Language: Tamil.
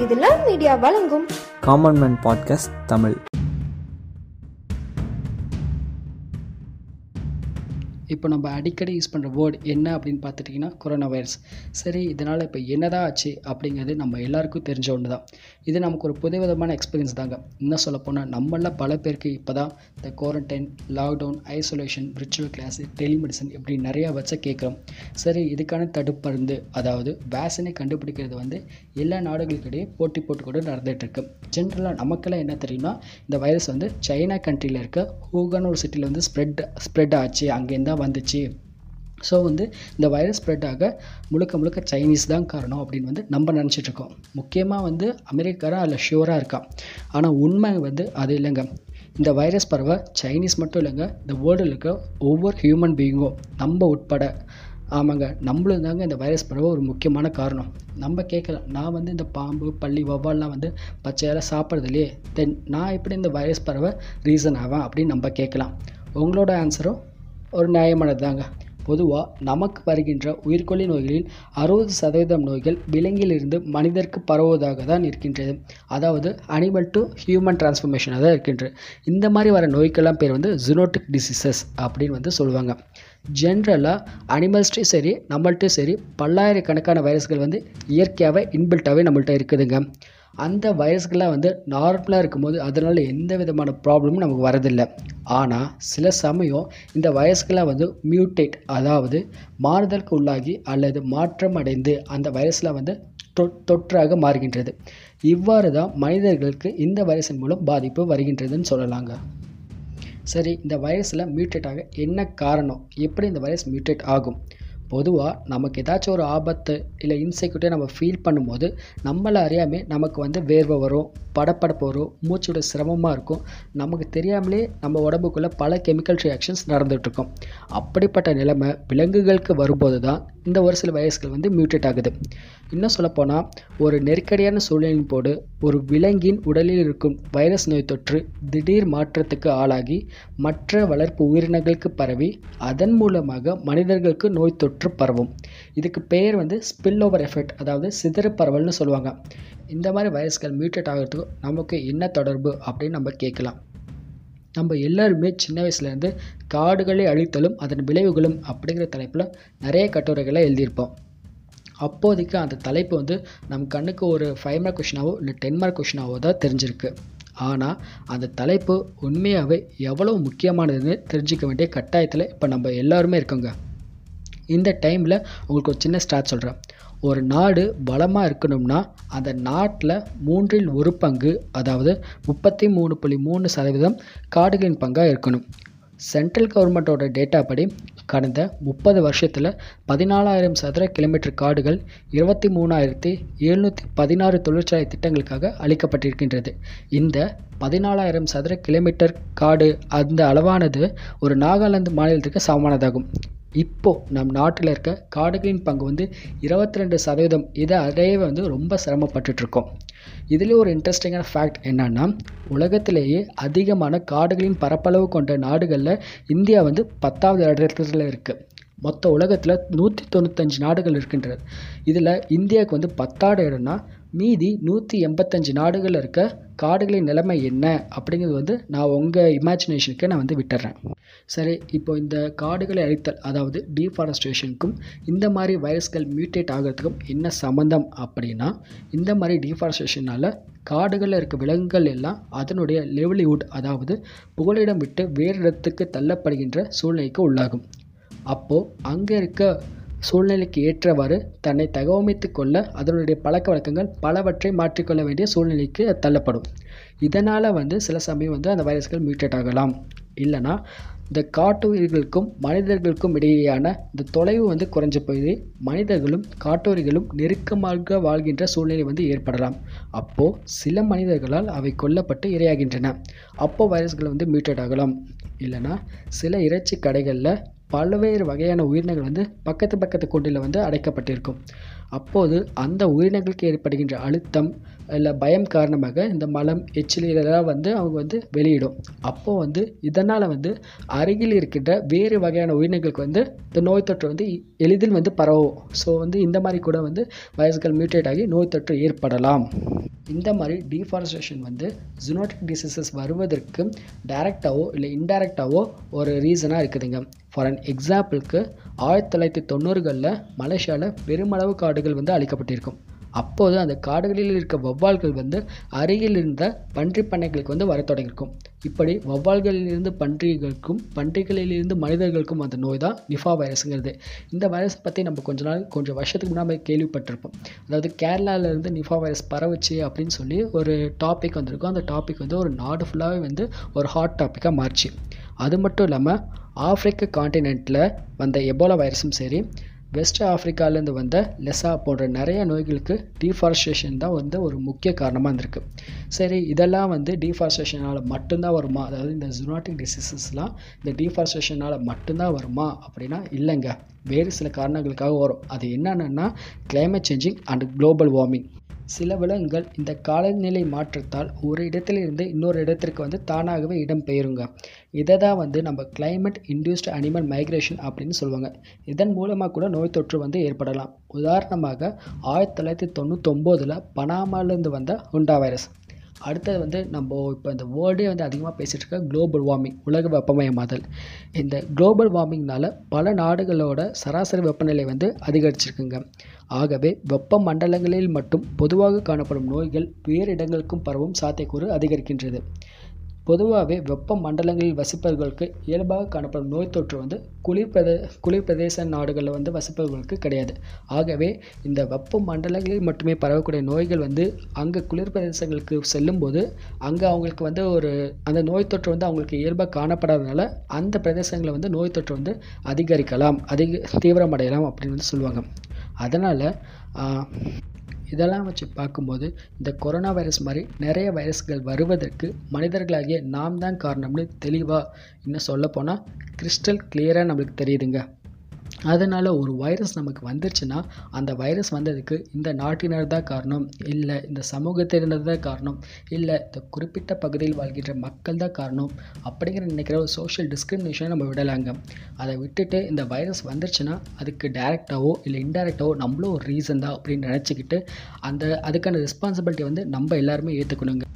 இது லவ் மீடியா வழங்கும். Common man podcast Tamil. இப்போ நம்ம அடிக்கடி யூஸ் பண்ணுற வேர்டு என்ன அப்படின்னு பார்த்துட்டிங்கன்னா கொரோனா வைரஸ் சரி இதனால் இப்போ என்னதான் ஆச்சு அப்படிங்கிறது நம்ம எல்லாருக்கும் தெரிஞ்ச ஒன்று தான் இது நமக்கு ஒரு புதுவிதமான எக்ஸ்பீரியன்ஸ் தாங்க. இன்னும் சொல்லப்போனால் நம்மள பல பேருக்கு இப்போ தான் இந்த quarantine lockdown isolation virtual class telemedicine இப்படி நிறையா வச்ச கேட்குறோம். சரி இதுக்கான தடுப்பருந்து அதாவது வேக்சினை கண்டுபிடிக்கிறது வந்து எல்லா நாடுகளுக்கிடையே போட்டி போட்டு கூட நடந்துகிட்ருக்கு ஜென்ரலாக நமக்கெல்லாம் என்ன தெரியும்னா இந்த வைரஸ் வந்து சைனா கண்ட்ரியில் இருக்க ஹூகான் ஒரு சிட்டியில் வந்து ஸ்ப்ரெட் ஸ்ப்ரெட் ஆச்சு. அங்கேருந்து தான் வந்துச்சு. ஸோ வந்து இந்த வைரஸ் ஸ்ப்ரெட் ஆக முழுக்க முழுக்க சைனீஸ் தான் காரணம் அப்படின்னு வந்து நம்ம நினச்சிட்டு இருக்கோம். முக்கியமாக வந்து அமெரிக்காரன் அதில் ஷியூராக இருக்கான் ஆனால் உண்மை வந்து அது இல்லைங்க. இந்த வைரஸ் பறவை சைனீஸ் மட்டும் இல்லைங்க இந்த வேர்ல்டில் இருக்க ஒவ்வொரு ஹியூமன் பீயிங்கும் நம்ம உட்பட. ஆமாங்க நம்மளும் தாங்க இந்த வைரஸ் பரவ ஒரு முக்கியமான காரணம். நம்ம கேட்கலாம் நான் வந்து இந்த பாம்பு பள்ளி வவ்வால்லாம் வந்து பச்சையால் சாப்பிட்றது இல்லையே. தென் நான் எப்படி இந்த வைரஸ் பரவ ரீசன் ஆவேன் அப்படின்னு நம்ம கேட்கலாம். உங்களோட ஆன்சரும் ஒரு நியாயமானதாங்க பொதுவாக நமக்கு வருகின்ற உயிர்கொல்லி நோய்களில் அறுபது சதவீதம் நோய்கள் விலங்கிலிருந்து மனிதருக்கு பரவுவதாக தான் இருக்கின்றது. அதாவது அனிமல் டு ஹியூமன் டிரான்ஸ்ஃபர்மேஷனாக தான் இருக்கின்றது. இந்த மாதிரி வர நோய்க்கெல்லாம் பேர் வந்து ஜுனோட்டிக் டிசீசஸ் அப்படின்னு வந்து சொல்லுவாங்க. ஜென்ரலாக அனிமல்ஸ்ட்டையும் சரி நம்மள்ட்டையும் சரி பல்லாயிரக்கணக்கான வைரஸ்கள் வந்து இயற்கையாகவே இன்பில்ட்டாகவே நம்மள்ட்ட இருக்குதுங்க. அந்த வைரஸ்கள்லாம் வந்து நார்மலாக இருக்கும்போது அதனால் எந்த விதமான ப்ராப்ளமும் நமக்கு வரதில்லை ஆனால் சில சமயம் இந்த வைரஸ்கள்லாம் வந்து மியூட்டேட் அதாவது மாறுதலுக்கு உள்ளாகி அல்லது மாற்றம் அடைந்து அந்த வைரஸில் வந்து தொற்றாக மாறுகின்றது. இவ்வாறு தான் மனிதர்களுக்கு இந்த வைரஸின் மூலம் பாதிப்பு வருகின்றதுன்னு சொல்லலாங்க. சரி இந்த வைரஸில் மியூட்டேட் ஆக என்ன காரணம்? எப்படி இந்த வைரஸ் மியூட்டேட் ஆகும்? பொதுவாக நமக்கு ஏதாச்சும் ஒரு ஆபத்து இல்லை இன்செக்யூரிட்டியை நம்ம ஃபீல் பண்ணும்போது நம்மளை அறியாமே நமக்கு வந்து வேர்வை வரும் படப்படப்பு வரும் மூச்சோட சிரமமாக இருக்கும். நமக்கு தெரியாமலே நம்ம உடம்புக்குள்ளே பல கெமிக்கல் ரியாக்ஷன்ஸ் நடந்துகிட்ருக்கும் அப்படிப்பட்ட நிலைமை விலங்குகளுக்கு வரும்போது தான் இந்த ஒரு சில வைரஸ்கள் வந்து மியூட்டேட் ஆகுது. இன்னும் சொல்லப்போனால் ஒரு நெருக்கடியான சூழ்நிலையின் போது ஒரு விலங்கின் உடலில் இருக்கும் வைரஸ் நோய் தொற்று திடீர் மாற்றத்துக்கு ஆளாகி மற்ற வளர்ப்பு உயிரினங்களுக்கு பரவி அதன் மூலமாக மனிதர்களுக்கு நோய் தொற்று பரவும் இதுக்கு பெயர் வந்து ஸ்பில் ஓவர் எஃபெக்ட் அதாவது சிதறு பரவல்னு சொல்லுவாங்க. இந்த மாதிரி வைரஸ்கள் மியூட்டேட் ஆகிறதுக்கும் நமக்கு என்ன தொடர்பு அப்படின்னு நம்ம கேட்கலாம். நம்ம எல்லாருமே சின்ன வயசுலேருந்து காடுகளை அழித்தலும் அதன் விளைவுகளும் அப்படிங்கிற தலைப்பில் நிறைய கட்டுரைகளை எழுதியிருப்போம். அப்போதைக்கு அந்த தலைப்பு வந்து நம் கண்ணுக்கு ஒரு ஃபைவ் மார்க் கொஷினாவோ இல்லை டென் மார்க் கொஷினாவோ தான் தெரிஞ்சிருக்கு. ஆனால் அந்த தலைப்பு உண்மையாகவே எவ்வளோ முக்கியமானதுன்னு தெரிஞ்சிக்க வேண்டிய கட்டாயத்தில் இப்போ நம்ம எல்லாருமே இருக்கோங்க. இந்த டைமில் உங்களுக்கு ஒரு சின்ன ஸ்டாட் சொல்கிறேன் ஒரு நாடு வளமாக இருக்கணும்னா அந்த நாட்டில் மூன்றில் ஒரு பங்கு அதாவது முப்பத்தி மூணு புள்ளி மூணு சதவீதம் காடுகளின் பங்காக இருக்கணும். சென்ட்ரல் கவர்மெண்ட்டோட டேட்டா படி கடந்த முப்பது வருஷத்தில் பதினாலாயிரம் சதுர கிலோமீட்டர் காடுகள் இருபத்தி மூணாயிரத்தி எழுநூற்றி பதினாறு தொழிற்சாலை திட்டங்களுக்காக அளிக்கப்பட்டிருக்கின்றது. இந்த பதினாலாயிரம் சதுர கிலோமீட்டர் காடு அந்த அளவானது ஒரு நாகாலாந்து மாநிலத்திற்கு சமமானதாகும். இப்போது நம் நாட்டில் இருக்க காடுகளின் பங்கு வந்து இருபத்தி ரெண்டு சதவீதம். இதை அடையவே வந்து ரொம்ப சிரமப்பட்டுட்ருக்கோம். இதில் ஒரு இன்ட்ரெஸ்டிங்கான ஃபேக்ட் என்னன்னா உலகத்திலேயே அதிகமான காடுகளின் பரப்பளவு கொண்ட நாடுகளில் இந்தியா வந்து பத்தாவது இடத்துல இருக்குது மொத்த உலகத்தில் நூற்றி தொண்ணூத்தஞ்சு நாடுகள் இருக்கின்றது இதில் இந்தியாவுக்கு வந்து பத்தாடு இடம்னா மீதி நூற்றி எண்பத்தஞ்சு நாடுகளில் இருக்க காடுகளின் நிலைமை என்ன அப்படிங்கிறது வந்து நான் உங்கள் இமேஜினேஷனுக்கு நான் வந்து விட்டுறேன். சரி இப்போ இந்த காடுகளை அழித்தல் அதாவது டீஃபாரஸ்ட்ரேஷனுக்கும் இந்த மாதிரி வைரஸ்கள் மியூட்டேட் ஆகிறதுக்கும் என்ன சம்மந்தம் அப்படின்னா இந்த மாதிரி டீஃபாரஸ்ட்ரேஷனால் காடுகளில் இருக்க விலங்குகள் எல்லாம் அதனுடைய லெவலிவுட் அதாவது புகலிடம் விட்டு வேறு இடத்துக்கு தள்ளப்படுகின்ற சூழ்நிலைக்கு உள்ளாகும். அப்போது அங்கே இருக்க சூழ்நிலைக்கு ஏற்றவாறு தன்னை தகவமைத்து கொள்ள அதனுடைய பழக்க வழக்கங்கள் பலவற்றை மாற்றிக்கொள்ள வேண்டிய சூழ்நிலைக்கு தள்ளப்படும். இதனால் வந்து சில சமயம் வந்து அந்த வைரஸ்கள் மியூட்டேட் ஆகலாம். இல்லைனா இந்த காட்டு உயிர்களுக்கும் மனிதர்களுக்கும் இடையேயான இந்த தொலைவு வந்து குறைஞ்ச போய் மனிதர்களும் காட்டோரிகளும் நெருக்கமாக வாழ்கின்ற சூழ்நிலை வந்து ஏற்படலாம். அப்போது சில மனிதர்களால் அவை கொல்லப்பட்டு இரையாகின்றன. அப்போது வைரஸ்கள் வந்து மியூட்டேட் ஆகலாம். இல்லைனா சில இறைச்சி கடைகளில் பல்வேறு வகையான உயிரினங்கள் வந்து பக்கத்து பக்கத்து கூண்டில் வந்து அடைக்கப்பட்டிருக்கும். அப்போது அந்த உயிரினங்களுக்கு ஏற்படுகின்ற அழுத்தம் இல்லை பயம் காரணமாக இந்த மலம் எச்சில் இதெல்லாம் வந்து அவங்க வந்து வெளியிடும். அப்போது வந்து இதனால் வந்து அருகில் இருக்கின்ற வேறு வகையான உயிரினங்களுக்கு வந்து இந்த நோய் தொற்று வந்து எளிதில் வந்து பரவும். ஸோ வந்து இந்த மாதிரி கூட வந்து வைரஸ்கள் மியூட்டேட் ஆகி நோய் தொற்று ஏற்படலாம். இந்த மாதிரி டீஃபாரஸ்டேஷன் வந்து ஜுனோட்டிக் டிசீசஸ் வருவதற்கு டைரெக்டாவோ இல்லை இன்டைரக்டாவோ ஒரு ரீசனாக இருக்குதுங்க. ஃபார் அன் எக்ஸாம்பிளுக்கு ஆயிரத்தி தொள்ளாயிரத்தி தொண்ணூறுகளில் மலேசியாவில் பெருமளவு காடுகள் வந்து அழிக்கப்பட்டிருக்கும். அப்போது அந்த காடுகளில் இருக்க வௌவால்கள் வந்து அருகில் இருந்த பன்றி பண்ணைகளுக்கு வந்து வர தொடங்கியிருக்கும். இப்படி வௌவால்களிலிருந்து பன்றிகளுக்கும் பன்றிகளிலிருந்து மனிதர்களுக்கும் அந்த நோய் தான் நிஃபா வைரஸுங்கிறது. இந்த வைரஸை பற்றி நம்ம கொஞ்ச நாள் கொஞ்சம் வருஷத்துக்கு முன்னாடி கேள்விப்பட்டிருப்போம். அதாவது கேரளாவிலேருந்து நிஃபா வைரஸ் பரவுச்சு அப்படின்னு சொல்லி ஒரு டாபிக் வந்திருக்கும். அந்த டாபிக் வந்து ஒரு நாடு ஃபுல்லாகவே வந்து ஒரு ஹாட் டாப்பிக்காக மாறிச்சு. அது மட்டும் இல்லாமல் ஆப்பிரிக்க காண்டினெண்ட்டில் வந்த எபோலா வைரஸும் சரி வெஸ்ட் ஆஃப்ரிக்காலேருந்து வந்த லெசா போன்ற நிறைய நோய்களுக்கு டீஃபாரஸ்ட்ரேஷன் தான் வந்து ஒரு முக்கிய காரணமாக இருந்திருக்கு. சரி இதெல்லாம் வந்து டீஃபாரஸ்டேஷனால் மட்டும்தான் வருமா? அதாவது இந்த ஜுனாட்டிக் டிசீசஸ்லாம் இந்த டீஃபாரஸ்ட்ரேஷனால் மட்டும்தான் வருமா அப்படின்னா இல்லைங்க. வேறு சில காரணங்களுக்காக வரும். அது என்னென்னா climate changing and global warming சில விலங்குகள் இந்த காலநிலை மாற்றத்தால் ஒரு இடத்திலிருந்து இன்னொரு இடத்திற்கு வந்து தானாகவே இடம் பெயருங்க. இதை தான் வந்து நம்ம கிளைமேட் இன்டியூஸ்டு அனிமல் மைக்ரேஷன் அப்படின்னு சொல்லுவாங்க. இதன் மூலமாக கூட நோய் தொற்று வந்து ஏற்படலாம். உதாரணமாக ஆயிரத்தி தொள்ளாயிரத்தி தொண்ணூத்தொம்போதில் பனாமாலேருந்து வந்த ஹுண்டா வைரஸ். அடுத்தது வந்து நம்ம இப்போ இந்த வேர்டே வந்து அதிகமாக பேசிகிட்டு இருக்க குளோபல் வார்மிங் உலக வெப்பமயமாதல். இந்த குளோபல் வார்மிங்னால் பல நாடுகளோட சராசரி வெப்பநிலை வந்து அதிகரிச்சிருக்குங்க. ஆகவே வெப்ப மண்டலங்களில் மட்டும் பொதுவாக காணப்படும் நோய்கள் வேறு இடங்களுக்கும் பரவும் சாத்தியக்கூறு அதிகரிக்கின்றது. பொதுவாகவே வெப்ப மண்டலங்களில் வசிப்பவர்களுக்கு இயல்பாக காணப்படும் நோய் தொற்று வந்து குளிர் பிரதே குளிர் பிரதேச நாடுகளில் வந்து வசிப்பவர்களுக்கு கிடையாது. ஆகவே இந்த வெப்ப மண்டலங்களில் மட்டுமே பரவக்கூடிய நோய்கள் வந்து அங்கே குளிர் பிரதேசங்களுக்கு செல்லும்போது அங்கே அவங்களுக்கு வந்து ஒரு அந்த நோய் தொற்று வந்து அவங்களுக்கு இயல்பாக காணப்படாதனால அந்த பிரதேசங்களில் வந்து நோய் தொற்று வந்து அதிகரிக்கலாம் அதிக தீவிரமடையலாம் அப்படின்னு வந்து சொல்லுவாங்க. அதனால் இதெல்லாம் வச்சு பார்க்கும்போது இந்த கொரோனா வைரஸ் மாதிரி நிறைய வைரஸ்கள் வருவதற்கு மனிதர்களாகிய நாம் தான் காரணம்னு தெளிவாக இன்னும் சொல்லப்போனால் கிறிஸ்டல் கிளியராக நம்மளுக்கு தெரியுதுங்க. அதனால் ஒரு வைரஸ் நமக்கு வந்துருச்சுன்னா அந்த வைரஸ் வந்ததுக்கு இந்த நாட்டினர் தான் காரணம். இல்லை இந்த சமூகத்தினர் தான் காரணம். இல்லை இந்த குறிப்பிட்ட பகுதியில் வாழ்கின்ற மக்கள் தான் காரணம். அப்படிங்கிற நினைக்கிற ஒரு சோஷியல் டிஸ்கிரிமினேஷனை நம்ம விடலாங்க. அதை விட்டுட்டு இந்த வைரஸ் வந்துருச்சுன்னா அதுக்கு டைரெக்டாகவோ இல்லை இன்டைரக்டாவோ நம்மளும் ஒரு ரீசன் தான் அப்படின்னு நினச்சிக்கிட்டு அந்த அதுக்கான ரெஸ்பான்சிபிலிட்டி வந்து நம்ம எல்லாருமே ஏற்றுக்கணுங்க